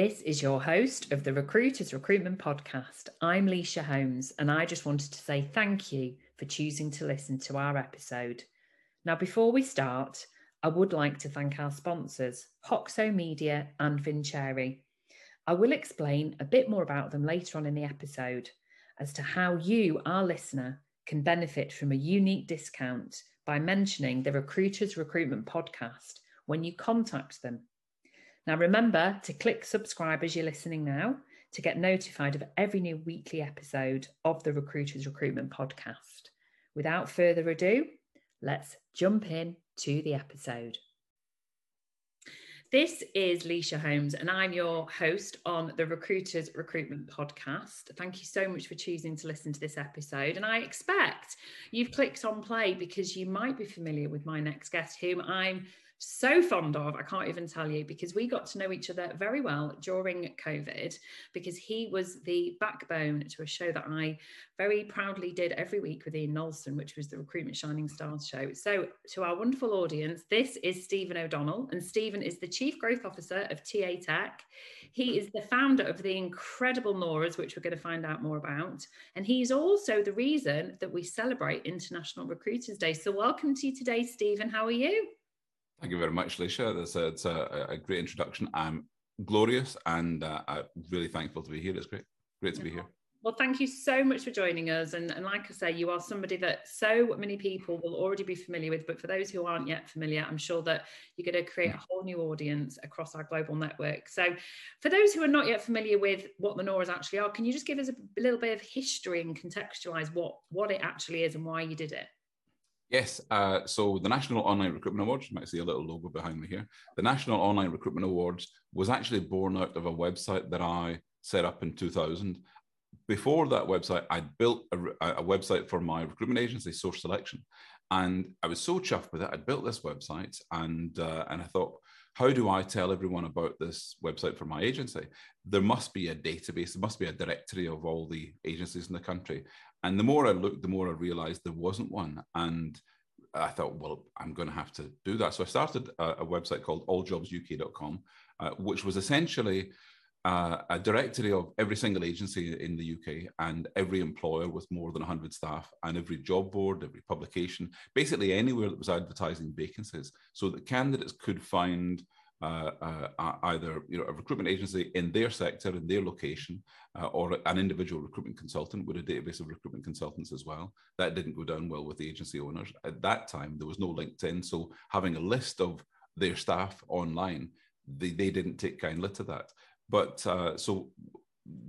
This is your host of the Recruiters Recruitment Podcast. I'm Lysha Holmes, and I just wanted to say thank you for choosing to listen to our episode. Now, before we start, I would like to thank our sponsors, Hoxo Media and Vincere. I will explain a bit more about them later on in the episode as to how you, our listener, can benefit from a unique discount by mentioning the Recruiters Recruitment Podcast when you contact them. Now, remember to click subscribe as you're listening now to get notified of every new weekly episode of the Recruiters Recruitment Podcast. Without further ado, let's jump in to the episode. This is Lysha Holmes, and I'm your host on the Recruiters Recruitment Podcast. Thank you so much for choosing to listen to this episode. And I expect you've clicked on play because you might be familiar with my next guest, whom I'm so fond of, I can't even tell you, because we got to know each other very well during COVID, because he was the backbone to a show that I very proudly did every week with Ian Knowlson, which was the Recruitment Shining Stars show. So, to our wonderful audience, this is Stephen O'Donnell, and Stephen is the Chief Growth Officer of TAtech. He is the founder of the incredible NORAs, which we're going to find out more about. And he's also the reason that we celebrate International Recruiters Day. So, welcome to you today, Stephen. How are you? Thank you very much, Lysha. That's a, it's a, a great introduction. I'm glorious and uh, I'm really thankful to be here. It's great. Great to be here. Well, thank you so much for joining us. And, and like I say, you are somebody that so many people will already be familiar with. But for those who aren't yet familiar, I'm sure that you're going to create a whole new audience across our global network. So, for those who are not yet familiar with what the NORAs actually are, can you just give us a little bit of history and contextualize what, what it actually is and why you did it? Yes. Uh, so the National Online Recruitment Awards, you might see a little logo behind me here. The National Online Recruitment Awards was actually born out of a website that I set up in 2000. Before that website, I built a, a website for my recruitment agency, Source Selection. And I was so chuffed with it. I built this website and, uh, and I thought, how do I tell everyone about this website for my agency? There must be a database, there must be a directory of all the agencies in the country. And the more I looked, the more I realized there wasn't one. And I thought, well, I'm going to have to do that. So I started a, a website called alljobsuk.com, uh, which was essentially uh, a directory of every single agency in the UK and every employer with more than 100 staff and every job board, every publication, basically anywhere that was advertising vacancies so that candidates could find uh, uh, either you know a recruitment agency in their sector in their location uh, or an individual recruitment consultant with a database of recruitment consultants as well. That didn't go down well with the agency owners. At that time there was no linkedin so having a list of their staff online they, they didn't take kindly to that. But uh, so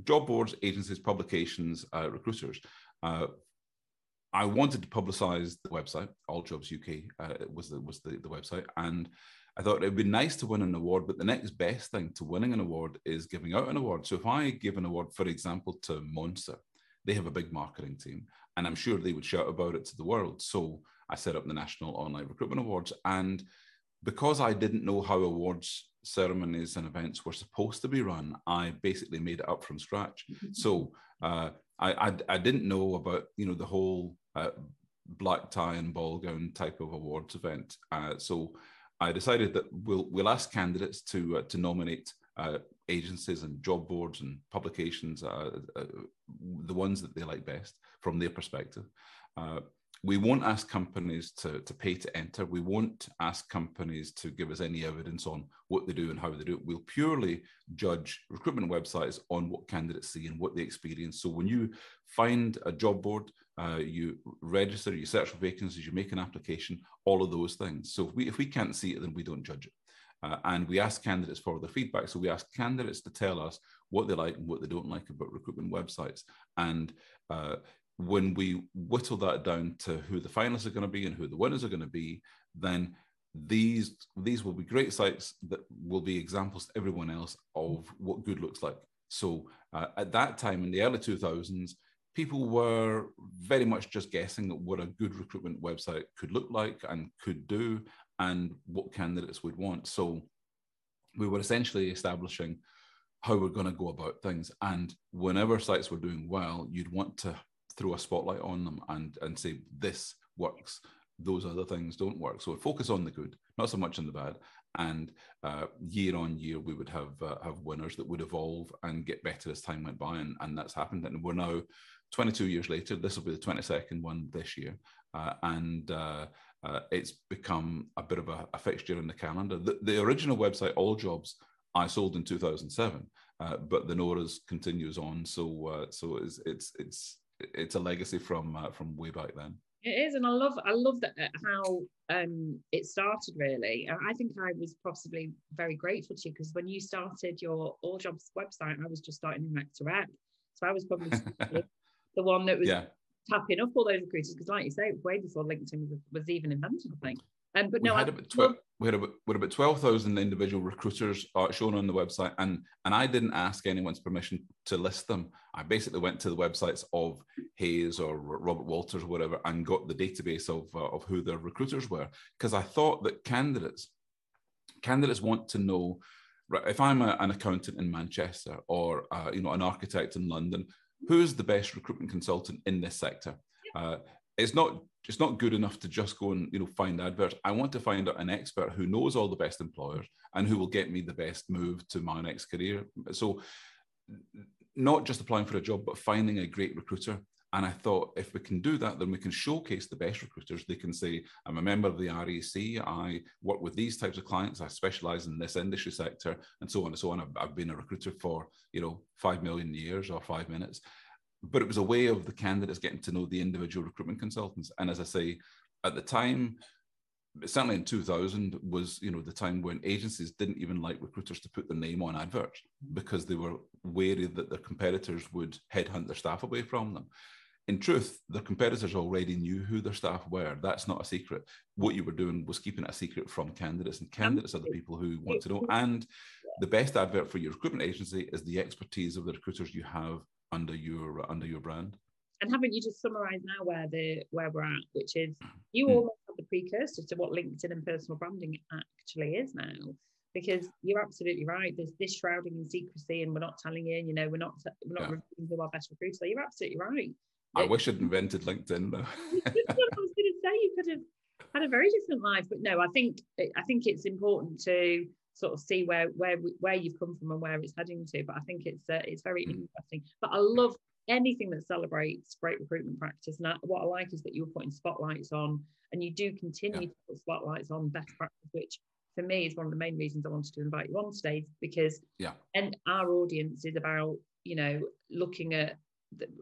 job boards agencies publications uh, recruiters uh, I wanted to publicize the website, All Jobs UK was the was the, the website, and I thought it'd be nice to win an award, but the next best thing to winning an award is giving out an award. So if I give an award, for example, to Monster, they have a big marketing team, and I'm sure they would shout about it to the world. So I set up the National Online Recruitment Awards, and because I didn't know how awards ceremonies and events were supposed to be run, I basically made it up from scratch. So uh, I, I, I didn't know about you know the whole uh, black tie and ball gown type of awards event. Uh, so I decided that we'll we'll ask candidates to uh, to nominate uh, agencies and job boards and publications, uh, uh the ones that they like best from their perspective. Uh, we won't ask companies to, to pay to enter. We won't ask companies to give us any evidence on what they do and how they do it. We'll purely judge recruitment websites on what candidates see and what they experience. So when you find a job board, uh, you register, you search for vacancies, you make an application, all of those things. So if we, if we can't see it, then we don't judge it. Uh, and we ask candidates for their feedback. So we ask candidates to tell us what they like and what they don't like about recruitment websites. And uh, when we whittle that down to who the finalists are going to be and who the winners are going to be, then these these will be great sites that will be examples to everyone else of what good looks like. So uh, at that time in the early 2000s, people were very much just guessing at what a good recruitment website could look like and could do and what candidates would want. So we were essentially establishing how we're going to go about things. And whenever sites were doing well, you'd want to throw a spotlight on them and, and say, this works. Those other things don't work. So focus on the good, not so much on the bad. and uh, year on year we would have uh, have winners that would evolve and get better as time went by, and, and that's happened. And we're now 22 years later. This will be the 22nd one this year, uh, and uh, uh, it's become a bit of a, a, fixture in the calendar. The, the original website, All Jobs, I sold in 2007, uh, but the NORAs continues on. So so it's it's it's it's a legacy from from way back then. It is, and I love I love that uh, how um, it started. Really, I think I was possibly very grateful to you because when you started your All Jobs website, I was just starting in Rec to Rec, so I was probably the one that was yeah. tapping up all those recruiters because, like you say, way before LinkedIn was, was even invented. I think. Um, but we no, had I, about tw- we had about, we had about twelve thousand individual recruiters uh, shown on the website, and and I didn't ask anyone's permission to list them. I basically went to the websites of Hays or Robert Walters or whatever, and got the database of uh, of who their recruiters were, because I thought that candidates candidates want to know. Right, if I'm a, an accountant in Manchester or uh, you know an architect in London, who's the best recruitment consultant in this sector? Uh, it's not it's not good enough to just go and you know find adverts. I want to find out an expert who knows all the best employers and who will get me the best move to my next career. So not just applying for a job, but finding a great recruiter. And I thought if we can do that, then we can showcase the best recruiters. They can say, I'm a member of the REC, I work with these types of clients. I specialize in this industry sector and so on and so on. I've, I've been a recruiter for, you know, 5 million years or five minutes but it was a way of the candidates getting to know the individual recruitment consultants. And as I say, at the time, certainly in 2000 was you know the time when agencies didn't even like recruiters to put their name on adverts mm-hmm. because they were wary that their competitors would headhunt their staff away from them in truth the competitors already knew who their staff were that's not a secret what you were doing was keeping it a secret from candidates and candidates are the people who want to know and the best advert for your recruitment agency is the expertise of the recruiters you have under your under your brand. And haven't you just summarised now where the where we're at, which is you mm. almost have the precursor to what LinkedIn and personal branding actually is now. Because you're absolutely right. There's this shrouding in secrecy, and we're not telling you. You know, we're not we're not yeah. revealing who our best recruiters. So you're absolutely right. I wish I'd invented LinkedIn though. I was going to say you could have had a very different life, but no, I think I think it's important to sort of see where where where you've come from and where it's heading to. But I think it's uh, it's very mm. interesting. But I love anything that celebrates great recruitment practice. And what I like is that you're putting spotlights on, and you do continue yeah. to put spotlights on best practice, which for me is one of the main reasons I wanted to invite you on stage because yeah, and our audience is about you know looking at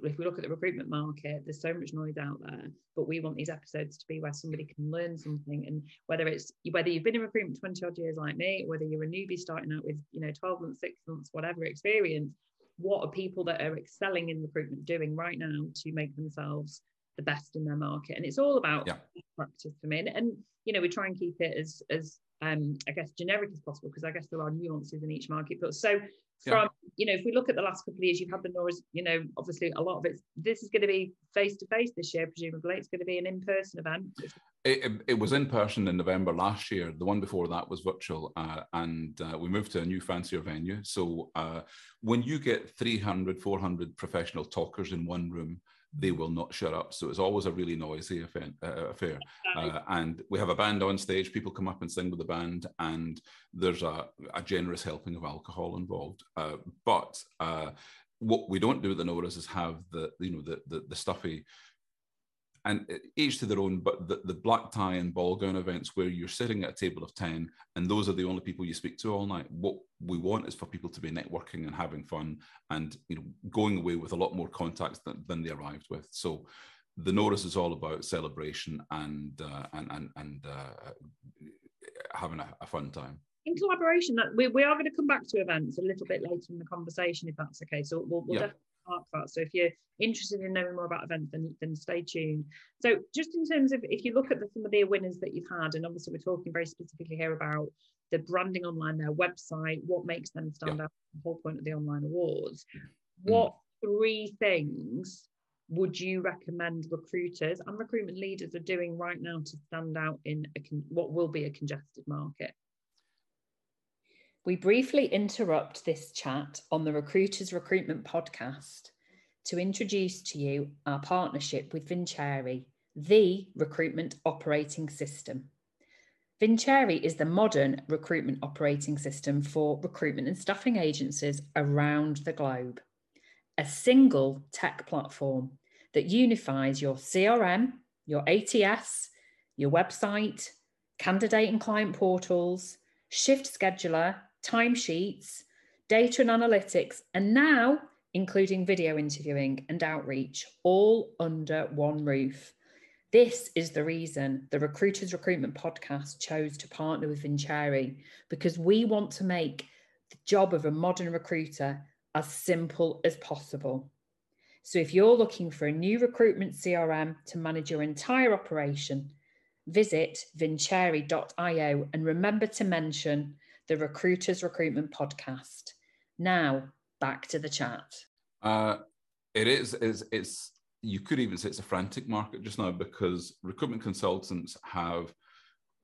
if we look at the recruitment market, there's so much noise out there, but we want these episodes to be where somebody can learn something. And whether it's whether you've been in recruitment 20 odd years like me, whether you're a newbie starting out with, you know, 12 months, six months, whatever experience, what are people that are excelling in recruitment doing right now to make themselves the best in their market? And it's all about yeah. practice for me. And, and you know, we try and keep it as as um, I guess generic as possible because I guess there are nuances in each market. But so from yeah. you know if we look at the last couple of years you've had the NORAs you know obviously a lot of it this is going to be face to face this year presumably it's going to be an in-person event it, it, was in person in November last year. The one before that was virtual, uh, and uh, we moved to a new fancier venue. So uh, when you get 300, 400 professional talkers in one room, they will not shut up. So it's always a really noisy affair. Uh, affair. Uh, and we have a band on stage. People come up and sing with the band, and there's a, a generous helping of alcohol involved. Uh, but uh, what we don't do at the NORAs is have the you know the the, the stuffy and each to their own, but the, the black tie and ball gown events where you're sitting at a table of 10 and those are the only people you speak to all night. What we want is for people to be networking and having fun and you know going away with a lot more contacts than, than they arrived with. So the NORAs is all about celebration and uh, and and, and uh, having a, a, fun time. In collaboration, that we, we are going to come back to events a little bit later in the conversation, if that's okay. So we'll, we'll yep park that. So if you're interested in knowing more about events, then, then stay tuned. So just in terms of if you look at the, some of the winners that you've had, and obviously we're talking very specifically here about the branding online, their website, what makes them stand yeah. out, the whole point of the online awards. Mm. What three things would you recommend recruiters and recruitment leaders are doing right now to stand out in a, what will be a congested market? We briefly interrupt this chat on the Recruiters Recruitment Podcast to introduce to you our partnership with Vincere, the recruitment operating system. Vincere is the modern recruitment operating system for recruitment and staffing agencies around the globe. A single tech platform that unifies your CRM, your ATS, your website, candidate and client portals, shift scheduler, timesheets, data and analytics, and now including video interviewing and outreach, all under one roof. This is the reason the Recruiters Recruitment Podcast chose to partner with Vincere because we want to make the job of a modern recruiter as simple as possible. So if you're looking for a new recruitment CRM to manage your entire operation, visit vincere.io and remember to mention the Recruiters Recruitment Podcast. Now, back to the chat. Uh, it is, is it's you could even say it's a frantic market just now because recruitment consultants have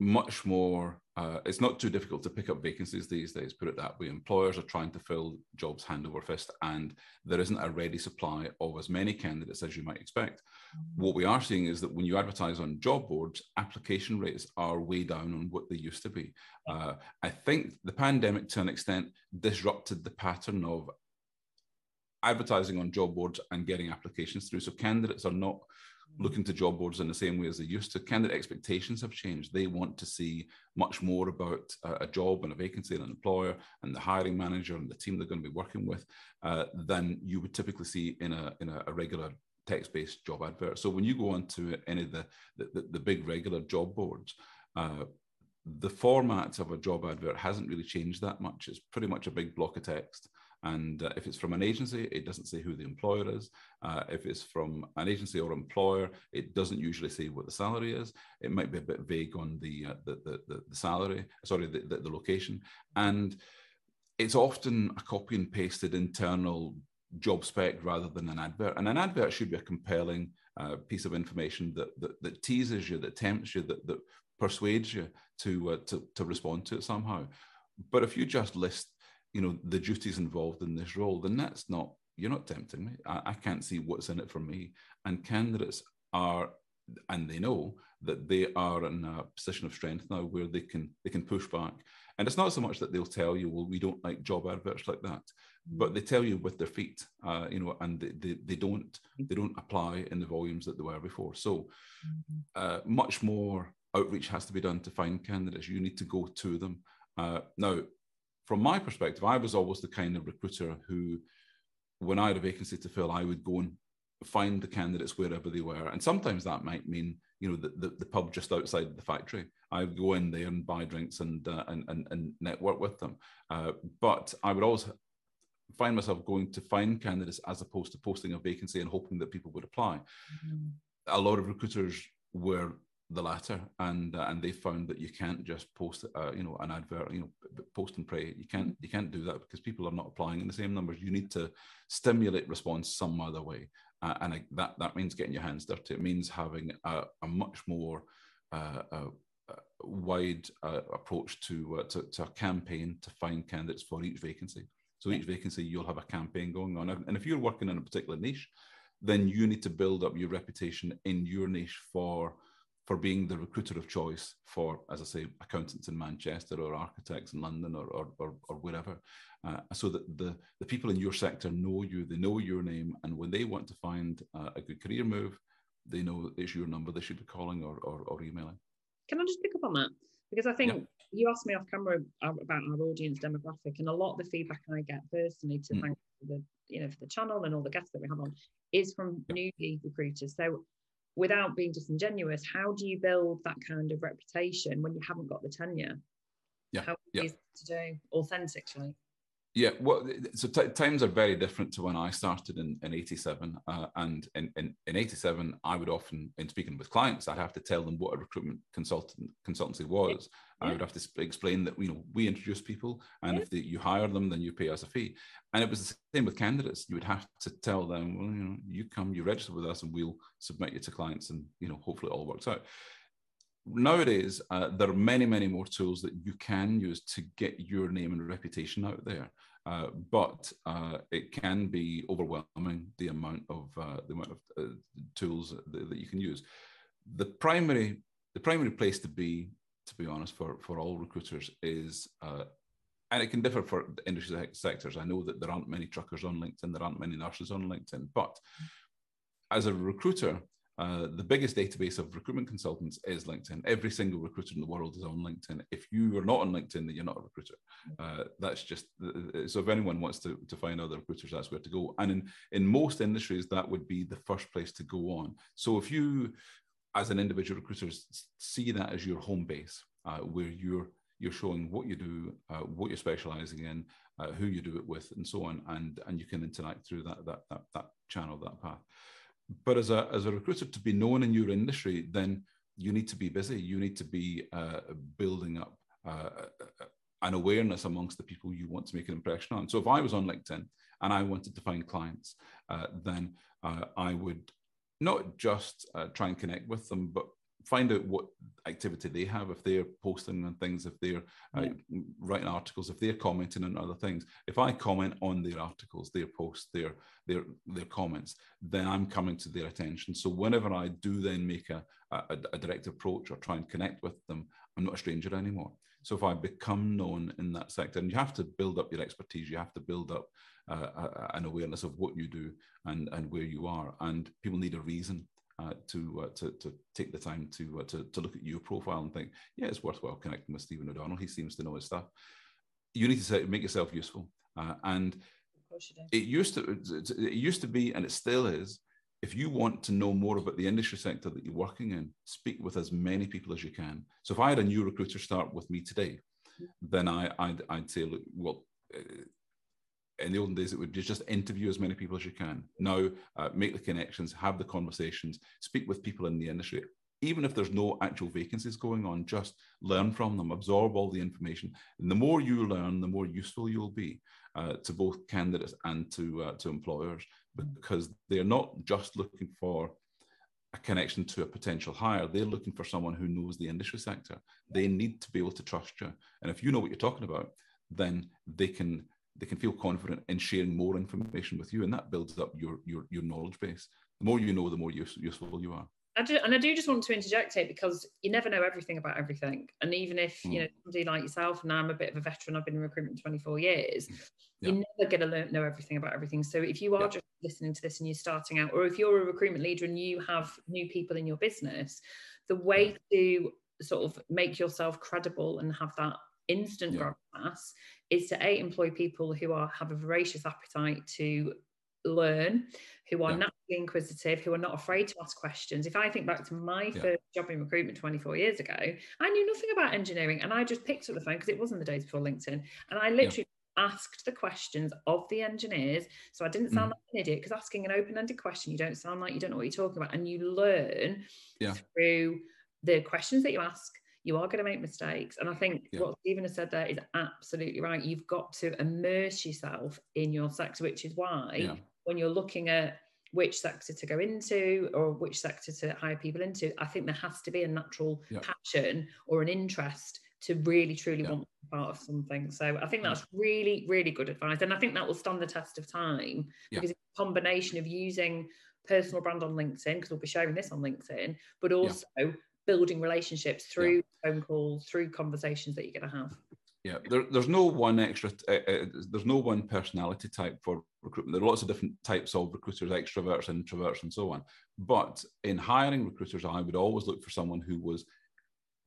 much more uh, it's not too difficult to pick up vacancies these days put it that way employers are trying to fill jobs hand over fist and there isn't a ready supply of as many candidates as you might expect mm-hmm. what we are seeing is that when you advertise on job boards application rates are way down on what they used to be uh, i think the pandemic to an extent disrupted the pattern of advertising on job boards and getting applications through. So candidates are not looking to job boards in the same way as they used to. Candidate expectations have changed. They want to see much more about a job and a vacancy and an employer and the hiring manager and the team they're going to be working with uh, than you would typically see in a in a regular text-based job advert. So when you go onto any of the the, the big regular job boards. Uh, the format of a job advert hasn't really changed that much. It's pretty much a big block of text. And uh, if it's from an agency, it doesn't say who the employer is. Uh, if it's from an agency or employer, it doesn't usually say what the salary is. It might be a bit vague on the uh, the, the, the, salary, sorry, the, the, the location. And it's often a copy and pasted internal job spec rather than an advert. And an advert should be a compelling uh, piece of information that, that, that teases you, that tempts you, that, that persuades you to, uh, to to respond to it somehow. But if you just list you know the duties involved in this role then that's not you're not tempting me. I, I, can't see what's in it for me. And candidates are and they know that they are in a position of strength now where they can they can push back. And it's not so much that they'll tell you well we don't like job adverts like that but they tell you with their feet uh, you know and they, they, they, don't they don't apply in the volumes that they were before. So mm-hmm. uh, much more outreach has to be done to find candidates. You need to go to them. Uh, now from my perspective, I was always the kind of recruiter who, when I had a vacancy to fill, I would go and find the candidates wherever they were. And sometimes that might mean, you know, the, the, the pub just outside the factory. I would go in there and buy drinks and, uh, and, and, and, network with them. Uh, but I would always find myself going to find candidates as opposed to posting a vacancy and hoping that people would apply. Mm-hmm. A lot of recruiters were the latter, and uh, and they found that you can't just post uh, you know an advert, you know, post and pray. You can't you can't do that because people are not applying in the same numbers. You need to stimulate response some other way, uh, and I, that that means getting your hands dirty. It means having a, a much more uh, wide uh, approach to, uh, to to a campaign to find candidates for each vacancy. So each vacancy, you'll have a campaign going on, and if you're working in a particular niche, then you need to build up your reputation in your niche for for being the recruiter of choice for, as I say, accountants in Manchester or architects in London or, or, or, or wherever, uh, so that the, the people in your sector know you, they know your name, and when they want to find uh, a good career move, they know it's your number they should be calling or, or, or emailing. Can I just pick up on that? Because I think yeah. you asked me off camera about our audience demographic, and a lot of the feedback I get personally to mm. thank the you know for the channel and all the guests that we have on is from yeah. newbie recruiters. So without being disingenuous, how do you build that kind of reputation when you haven't got the tenure? Yeah. How yeah. to do authentically? Yeah, well, so t- times are very different to when I started in, in 87. Uh, and in, in, in 87, I would often, in speaking with clients, I'd have to tell them what a recruitment consultant consultancy was. Yeah. I would have to explain that, you know, we introduce people and yeah. if they, you hire them, then you pay us a fee. And it was the same with candidates. You would have to tell them, well, you know, you come, you register with us and we'll submit you to clients and, you know, hopefully it all works out nowadays uh, there are many many more tools that you can use to get your name and reputation out there uh, but uh, it can be overwhelming the amount of uh, the amount of uh, tools that, that, you can use the primary the primary place to be to be honest, for for all recruiters is. Uh, and it can differ for industry sectors. I know that there aren't many truckers on LinkedIn, there aren't many nurses on LinkedIn, but as a recruiter, uh, the biggest database of recruitment consultants is LinkedIn. Every single recruiter in the world is on LinkedIn. If you are not on LinkedIn, then you're not a recruiter. Uh, that's just so. If anyone wants to, to find other recruiters, that's where to go. And in in most industries, that would be the first place to go on. So if you, as an individual recruiter, see that as your home base, uh, where you're you're showing what you do, uh, what you're specializing in, uh, who you do it with, and so on, and and you can interact through that that that, that channel, that path but as a as a recruiter to be known in your industry, then you need to be busy. You need to be uh, building up uh, an awareness amongst the people you want to make an impression on. So if I was on LinkedIn and I wanted to find clients, uh, then uh, I would not just uh, try and connect with them, but find out what activity they have if they're posting on things if they're uh, writing articles if they're commenting on other things. If i comment on their articles their posts their their their comments then i'm coming to their attention. So whenever i do then make a, a, a direct approach or try and connect with them i'm not a stranger anymore. So if i become known in that sector and you have to build up your expertise you have to build up uh, an awareness of what you do and and where you are. And people need a reason uh, to, uh, to to take the time to, uh, to to look at your profile and think, yeah, it's worthwhile connecting with Stephen O'Donnell. He seems to know his stuff. You need to say, make yourself useful, uh, and it used to it used to be, and it still is. If you want to know more about the industry sector that you're working in, speak with as many people as you can. So if I had a new recruiter start with me today, then I I'd, I'd say, look, well, in the olden days, it would just interview as many people as you can. Now, uh, make the connections, have the conversations, speak with people in the industry. Even if there's no actual vacancies going on, just learn from them, absorb all the information. And the more you learn, the more useful you'll be uh, to both candidates and to uh, to employers, because they're not just looking for a connection to a potential hire. They're looking for someone who knows the industry sector. They need to be able to trust you. And if you know what you're talking about, then they can they can feel confident in sharing more information with you, and that builds up your your, your knowledge base. The more you know, the more use, useful you are. I do, and I do just want to interject here because you never know everything about everything. And even if mm. you know somebody like yourself, and I'm a bit of a veteran, I've been in recruitment 24 years. Yeah. You're never going to learn know everything about everything. So if you are yeah. just listening to this and you're starting out, or if you're a recruitment leader and you have new people in your business, the way to sort of make yourself credible and have that instant yeah. gravitas is to a employ people who are have a voracious appetite to learn who are yeah. naturally inquisitive who are not afraid to ask questions if i think back to my yeah. first job in recruitment 24 years ago i knew nothing about engineering and i just picked up the phone because it wasn't the days before linkedin and i literally yeah. asked the questions of the engineers so i didn't sound mm. like an idiot because asking an open-ended question you don't sound like you don't know what you're talking about and you learn through the questions that you ask you are going to make mistakes. And I think yeah. what Stephen has said there is absolutely right. You've got to immerse yourself in your sector, which is why yeah. when you're looking at which sector to go into or which sector to hire people into, I think there has to be a natural yeah. passion or an interest to really truly want to be part of something. So I think that's really, really good advice. And I think that will stand the test of time because it's a combination of using personal brand on LinkedIn, because we'll be sharing this on LinkedIn, but also building relationships through yeah. phone calls, through conversations that you're going to have. Yeah, there, there's no one extra. Uh, uh, there's no one personality type for recruitment. There are lots of different types of recruiters, extroverts, introverts, and so on. But in hiring recruiters, I would always look for someone who was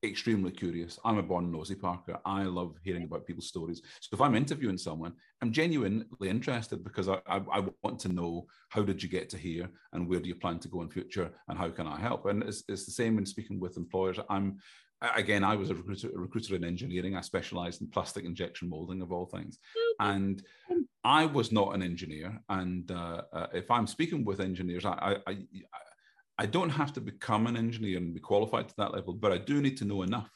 extremely curious. I'm a born nosy Parker. I love hearing about people's stories. So if I'm interviewing someone, I'm genuinely interested because I, I, I, want to know how did you get to here and where do you plan to go in future and how can I help? And it's, it's the same in speaking with employers. I'm again, I was a recruiter, a recruiter in engineering. I specialized in plastic injection molding of all things. And I was not an engineer. And uh, uh, if I'm speaking with engineers, I, I, I don't have to become an engineer and be qualified to that level, but I do need to know enough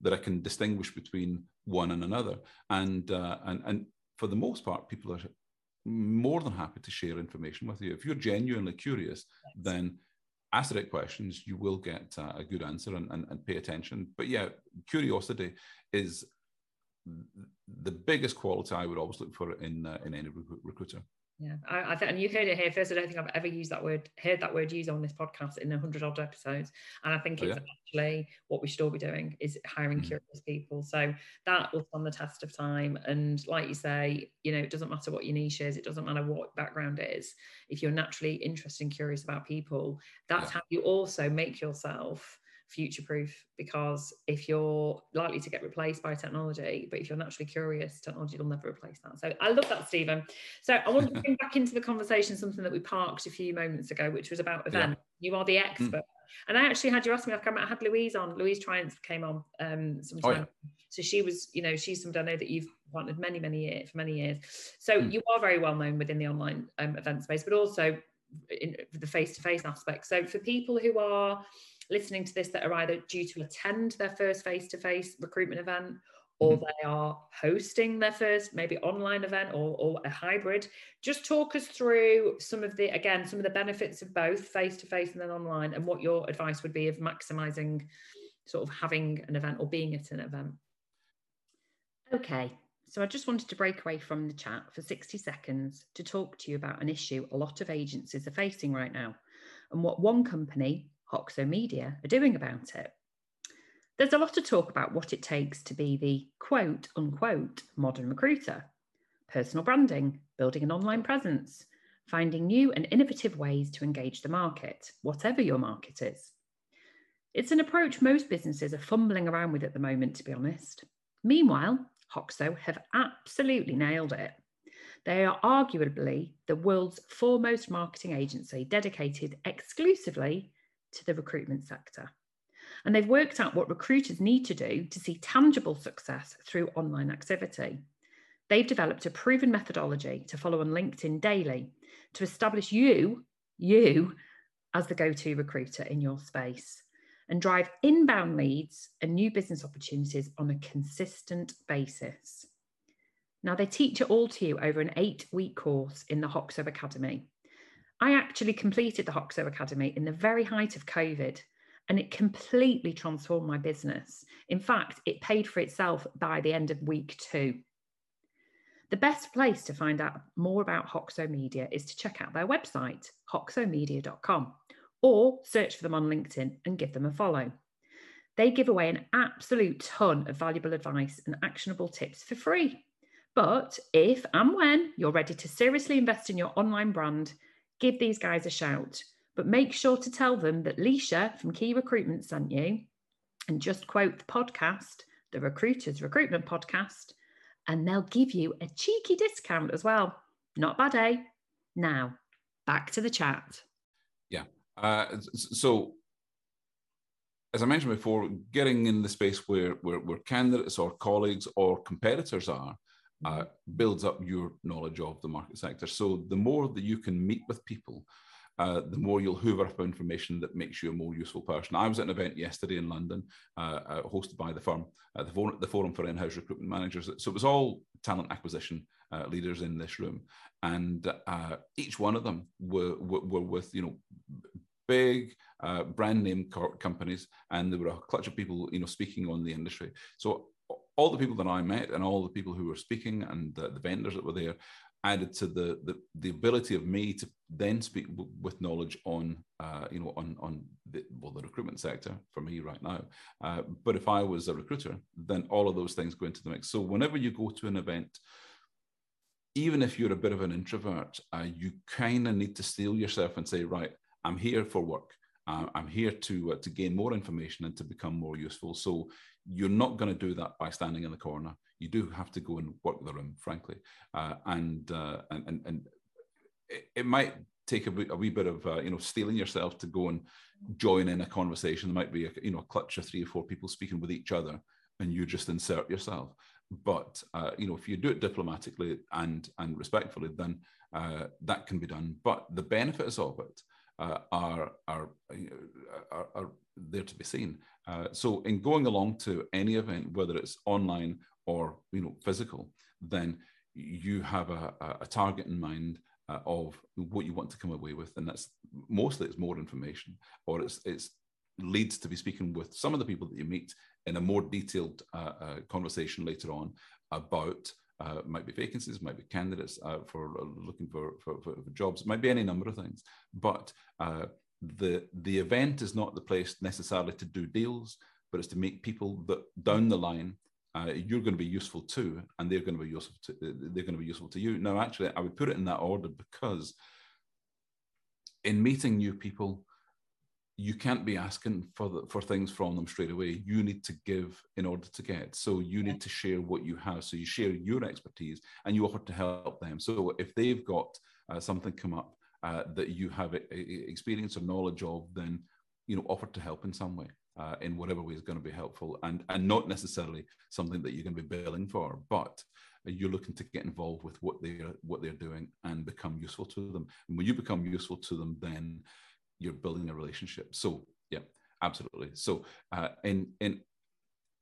that I can distinguish between one and another. And uh, and and for the most part, people are more than happy to share information with you. If you're genuinely curious, yes. then ask the right questions. You will get uh, a good answer and, and, and pay attention. But yeah, curiosity is the biggest quality I would always look for in uh, in any recruiter. Yeah, I, I and you heard it here first. I don't think I've ever used that word, heard that word used on this podcast in a hundred odd episodes. And I think oh, it's yeah. actually what we should all be doing is hiring mm. curious people. So that will stand the test of time. And like you say, you know, it doesn't matter what your niche is, it doesn't matter what background it is. If you're naturally interested and curious about people, that's yeah. how you also make yourself future proof because if you're likely to get replaced by technology, but if you're naturally curious, technology will never replace that. So I love that, Stephen. So I want to bring back into the conversation something that we parked a few moments ago, which was about event. Yeah. You are the hmm. expert. Mm. And I actually had you ask me, I had Louise on, Louise Triumph came on um sometime. Oh, yeah. So she was, you know, she's somebody I know that you've wanted many, many years for many years. So mm. you are very well known within the online um, event space, but also in the face-to-face aspect. So for people who are listening to this that are either due to attend their first face to face recruitment event or mm-hmm. they are hosting their first maybe online event or, or a hybrid. Just talk us through some of the again some of the benefits of both face to face and then online and what your advice would be of maximizing sort of having an event or being at an event. Okay. So i just wanted to break away from the chat for 60 seconds to talk to you about an issue a lot of agencies are facing right now and what one company Hoxo Media are doing about it. There's a lot of talk about what it takes to be the quote unquote modern recruiter personal branding, building an online presence, finding new and innovative ways to engage the market, whatever your market is. It's an approach most businesses are fumbling around with at the moment, to be honest. Meanwhile, Hoxo have absolutely nailed it. They are arguably the world's foremost marketing agency dedicated exclusively to the recruitment sector. And they've worked out what recruiters need to do to see tangible success through online activity. They've developed a proven methodology to follow on LinkedIn daily to establish you, you, as the go to recruiter in your space and drive inbound leads and new business opportunities on a consistent basis. Now, they teach it all to you over an eight week course in the Hoxo Academy. I actually completed the Hoxo Academy in the very height of COVID, and it completely transformed my business. In fact, it paid for itself by the end of week two. The best place to find out more about Hoxo Media is to check out their website, hoxomedia.com, or search for them on LinkedIn and give them a follow. They give away an absolute ton of valuable advice and actionable tips for free. But if and when you're ready to seriously invest in your online brand, give these guys a shout. But make sure to tell them that Lysha from Key Recruitment sent you and just quote the podcast, the Recruiters Recruitment Podcast, and they'll give you a cheeky discount as well. Not bad, eh? Now, back to the chat. Yeah. Uh, so, as I mentioned before, getting in the space where, where, where candidates or colleagues or competitors are uh, builds up your knowledge of the market sector. So the more that you can meet with people, uh, the more you'll hoover up information that makes you a more useful person. I was at an event yesterday in London, uh, uh hosted by the firm, uh, the, forum, the, Forum for In-House Recruitment Managers. So it was all talent acquisition uh, leaders in this room, and each one of them were, were, were with you know big uh, brand name co- companies, and there were a clutch of people, you know, speaking on the industry. So all the people that I met and all the people who were speaking and the, the vendors that were there added to the, the, the ability of me to then speak w- with knowledge on uh, you know on on the, well the recruitment sector for me right now. Uh, but if i was a recruiter then all of those things go into the mix. So whenever you go to an event even if you're a bit of an introvert uh, you kind of need to steel yourself and say right i'm here for work uh, I'm here to uh, to gain more information and to become more useful. So you're not going to do that by standing in the corner. You do have to go and work the room, frankly, uh, and, uh, and and and it, it might take a, wee, a wee bit of uh, you know steeling yourself to go and join in a conversation. There might be a, you know a clutch of three or four people speaking with each other, and you just insert yourself. But uh, you know if you do it diplomatically and and respectfully, then that can be done. But the benefits of it uh, are, are, are, are, there to be seen. Uh, so in going along to any event, whether it's online or you know physical, then you have a, a target in mind uh, of what you want to come away with, and that's mostly it's more information, or it's it's leads to be speaking with some of the people that you meet in a more detailed uh, uh, conversation later on about uh, might be vacancies, might be candidates uh, for uh, looking for, for, for, jobs, might be any number of things. But uh, the the event is not the place necessarily to do deals, but it's to make people that down the line uh, you're going to be useful to, and they're going to be useful to they're going to be useful to you. Now, actually, I would put it in that order because in meeting new people, you can't be asking for the, for things from them straight away. You need to give in order to get. So you need to share what you have. So you share your expertise and you offer to help them. So if they've got uh, something come up uh, that you have a, a experience or knowledge of, then you know offer to help in some way. Uh, in whatever way is going to be helpful and and not necessarily something that you're going to be billing for but you're looking to get involved with what they're what they're doing and become useful to them and when you become useful to them then you're building a relationship. So yeah, absolutely. So uh, in in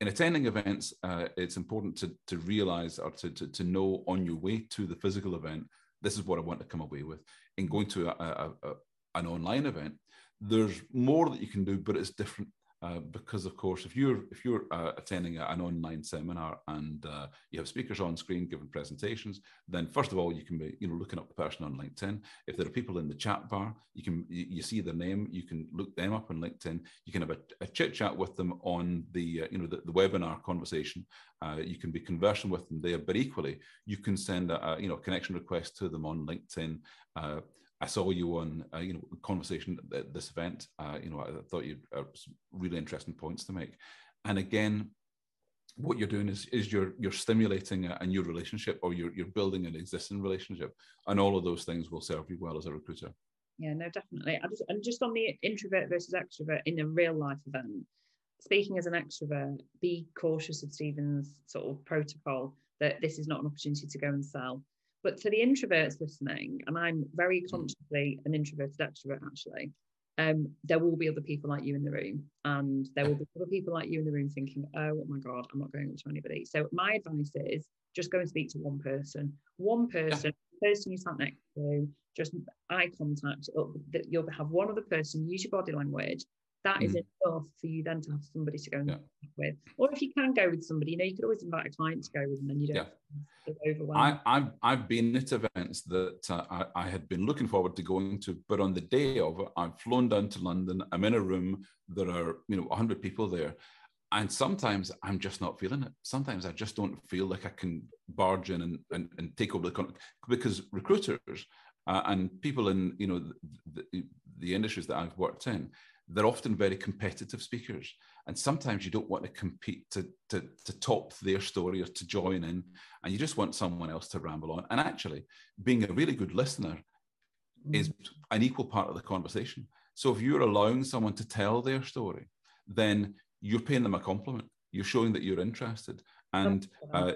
in attending events, uh, it's important to to realize or to, to to know on your way to the physical event, this is what I want to come away with. In going to a, a, a an online event, there's more that you can do, but it's different uh, because of course if you're if you're uh, attending a, an online seminar and uh, you have speakers on screen giving presentations then first of all you can be you know looking up the person on linkedin. If there are people in the chat bar you can you, you see their name you can look them up on linkedin. You can have a, a chit chat with them on the uh, you know the, the webinar conversation. Uh, you can be conversing with them there but equally you can send a, a you know connection request to them on linkedin I saw you on, uh, you know, conversation at this event. Uh, you know, I thought you had really interesting points to make. And again, what you're doing is is you're you're stimulating a, a, new relationship or you're you're building an existing relationship, and all of those things will serve you well as a recruiter. Yeah, no, definitely. I just, and just on the introvert versus extrovert in a real life event, speaking as an extrovert, be cautious of Stephen's sort of protocol that this is not an opportunity to go and sell. But for the introverts listening, and I'm very mm. consciously an introverted extrovert actually, um, there will be other people like you in the room, and there will be other people like you in the room thinking, "Oh my God, I'm not going up to anybody." So my advice is just go and speak to one person, one person, yeah. person you sat next to, just eye contact. That you'll have one other person use your body language that mm. is enough for you then to have somebody to go and yeah. with. Or if you can go with somebody, you know, you could always invite a client to go with, and then you don't yeah. overwhelmed. I, have I've been at events that uh, I, I, had been looking forward to going to, but on the day of it, I've flown down to London. I'm in a room. There are you know 100 people there. And sometimes I'm just not feeling it. Sometimes I just don't feel like I can barge in and, and, and take over the con- because recruiters uh, and people in you know the, the, the industries that I've worked in, they're often very competitive speakers and sometimes you don't want to compete to, to, to top their story or to join in and you just want someone else to ramble on. And actually being a really good listener mm. is an equal part of the conversation. So if you're allowing someone to tell their story then you're paying them a compliment. You're showing that you're interested. And uh,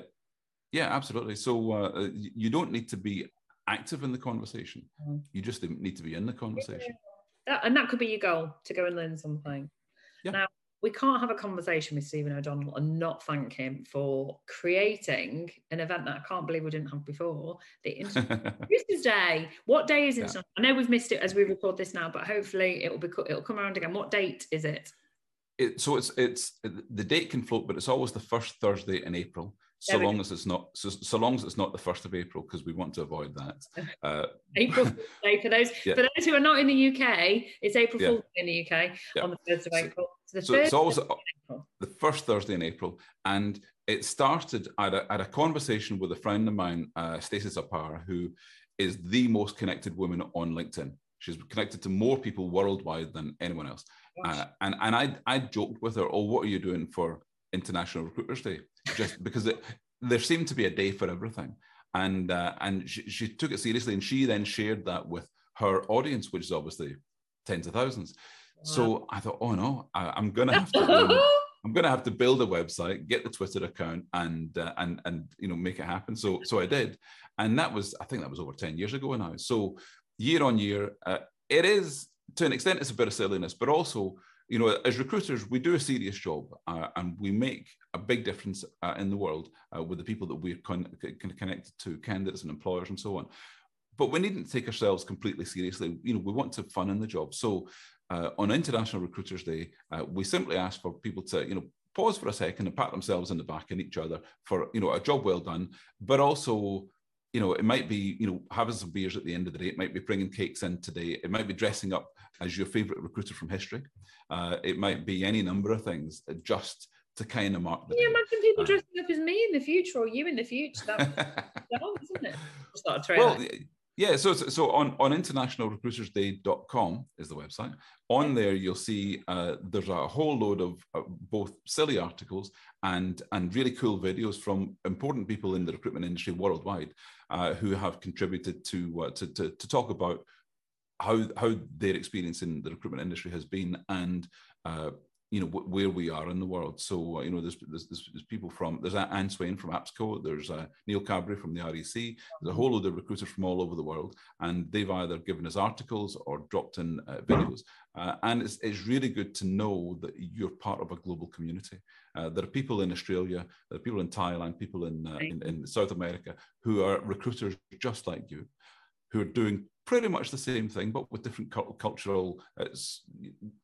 yeah absolutely. So uh, you don't need to be active in the conversation. Mm. you just need to be in the conversation that, and that could be your goal to go and learn something. Yeah. Now, we can't have a conversation with Stephen O'Donnell and not thank him for creating an event that I can't believe we didn't have before. The Producers Day. What day is it? Yeah. I know we've missed it as we record this now, but hopefully it'll be it'll come around again. What date is it? It, so it's it's the date can float, but it's always the first Thursday in April so long as it's not so, so long as it's not the first of April because we want to avoid that. Uh, April Day for those yeah. for those who are not in the UK, it's April yeah. Fool's Day in the UK yeah. on the first of April. So, so it's always the first Thursday in April, and it started at a, at a conversation with a friend of mine, uh, Stacy Zapar, who is the most connected woman on LinkedIn. She's connected to more people worldwide than anyone else. Uh, and and I I joked with her, oh, what are you doing for International Recruiters Day? just because it, there seemed to be a day for everything. And uh, and she, she took it seriously, and she then shared that with her audience, which is obviously tens of thousands. Wow. So I thought, oh no, I, am gonna have to. I'm going to have to build a website, get the Twitter account, and uh, and and you know make it happen. So so I did, and that was I think that was over ten years ago now. So year on year, uh, it is to an extent it's a bit of silliness, but also you know, as recruiters, we do a serious job uh, and we make a big difference uh, in the world uh, with the people that we're con- con- connected to, candidates and employers and so on. But we needn't take ourselves completely seriously. You know, we want to fun in the job. So uh, on International Recruiters Day, uh, we simply ask for people to, you know, pause for a second and pat themselves in the back and each other for you know a job well done, but also you know, it might be, you know, having some beers at the end of the day. It might be bringing cakes in today. It might be dressing up as your favorite recruiter from history. Uh, it might be any number of things just to kind of mark the Can you imagine people uh, dressing up as me in the future or you in the future? That's isn't it? Well, yeah, so so on on internationalrecruitersday.com is the website. On there, you'll see uh, there's a whole load of uh, both silly articles and and really cool videos from important people in the recruitment industry worldwide uh, who have contributed to, uh, to, to to talk about how how their experience in the recruitment industry has been and uh, you know where we are in the world. So uh, you know, there's, there's, there's people from there's Ann Swain from APSCO, there's uh, Neil Carberry from the REC, there's a whole load of recruiters from all over the world, and they've either given us articles or dropped in uh, videos. Uh, and it's, it's really good to know that you're part of a global community. Uh, there are people in Australia, there are people in Thailand, people in, uh, in, in South America who are recruiters just like you, who are doing pretty much the same thing, but with different cultural uh,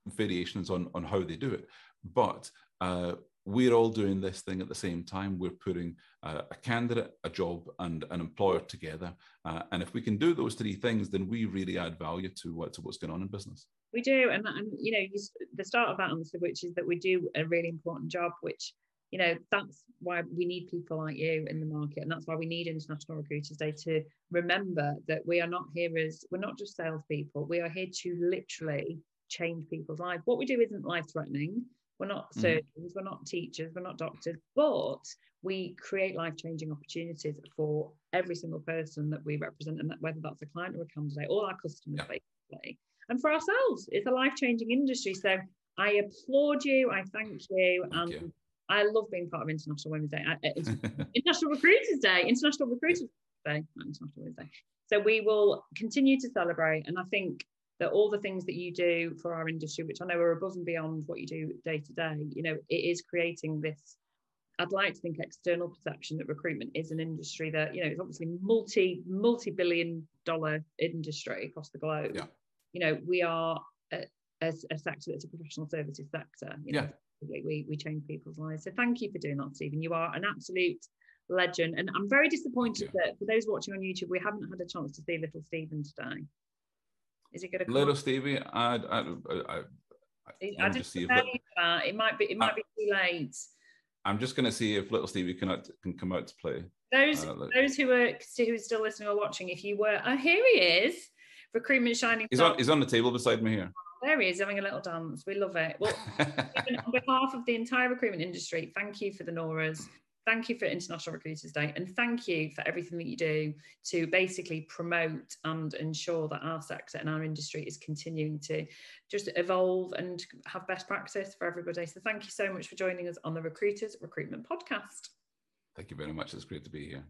variations on, on how they do it. But uh, we're all doing this thing at the same time. We're putting uh, a candidate, a job, and an employer together. Uh, and if we can do those three things, then we really add value to, what, to what's going on in business. We do. And, and you know, you, the start of that answer, which is that we do a really important job, which you know that's why we need people like you in the market and that's why we need international recruiters day to remember that we are not here as we're not just salespeople we are here to literally change people's lives what we do isn't life threatening we're not mm. surgeons we're not teachers we're not doctors but we create life changing opportunities for every single person that we represent and that whether that's a client or a candidate all our customers yeah. basically and for ourselves it's a life changing industry so I applaud you. I thank you. Thank and you. I love being part of International Women's Day, International Recruiters Day, International Recruiters Day, International Women's Day. So we will continue to celebrate, and I think that all the things that you do for our industry, which I know are above and beyond what you do day to day, you know, it is creating this. I'd like to think external perception that recruitment is an industry that you know it's obviously multi multi billion dollar industry across the globe. Yeah. You know, we are a, a, a sector that's a professional services sector. You know, yeah we, we change people's lives. So thank you for doing that, Stephen. You are an absolute legend. And I'm very disappointed that for those watching on YouTube, we haven't had a chance to see little Stephen today. Is it going to Little Stevie, I, I, I, I, I just see if that. It might be it might I, be too late. I'm just going to see if little Stevie can can come out to play. Those uh, those who are who are still listening or watching, if you were, oh here he is, recruitment shining. He's on he's on the table beside me here. There he is having a little dance. We love it. Well, on behalf of the entire recruitment industry, thank you for the NORAs. Thank you for International Recruiters Day. And thank you for everything that you do to basically promote and ensure that our sector and our industry is continuing to just evolve and have best practice for everybody. So thank you so much for joining us on the Recruiters Recruitment Podcast. Thank you very much. It's great to be here.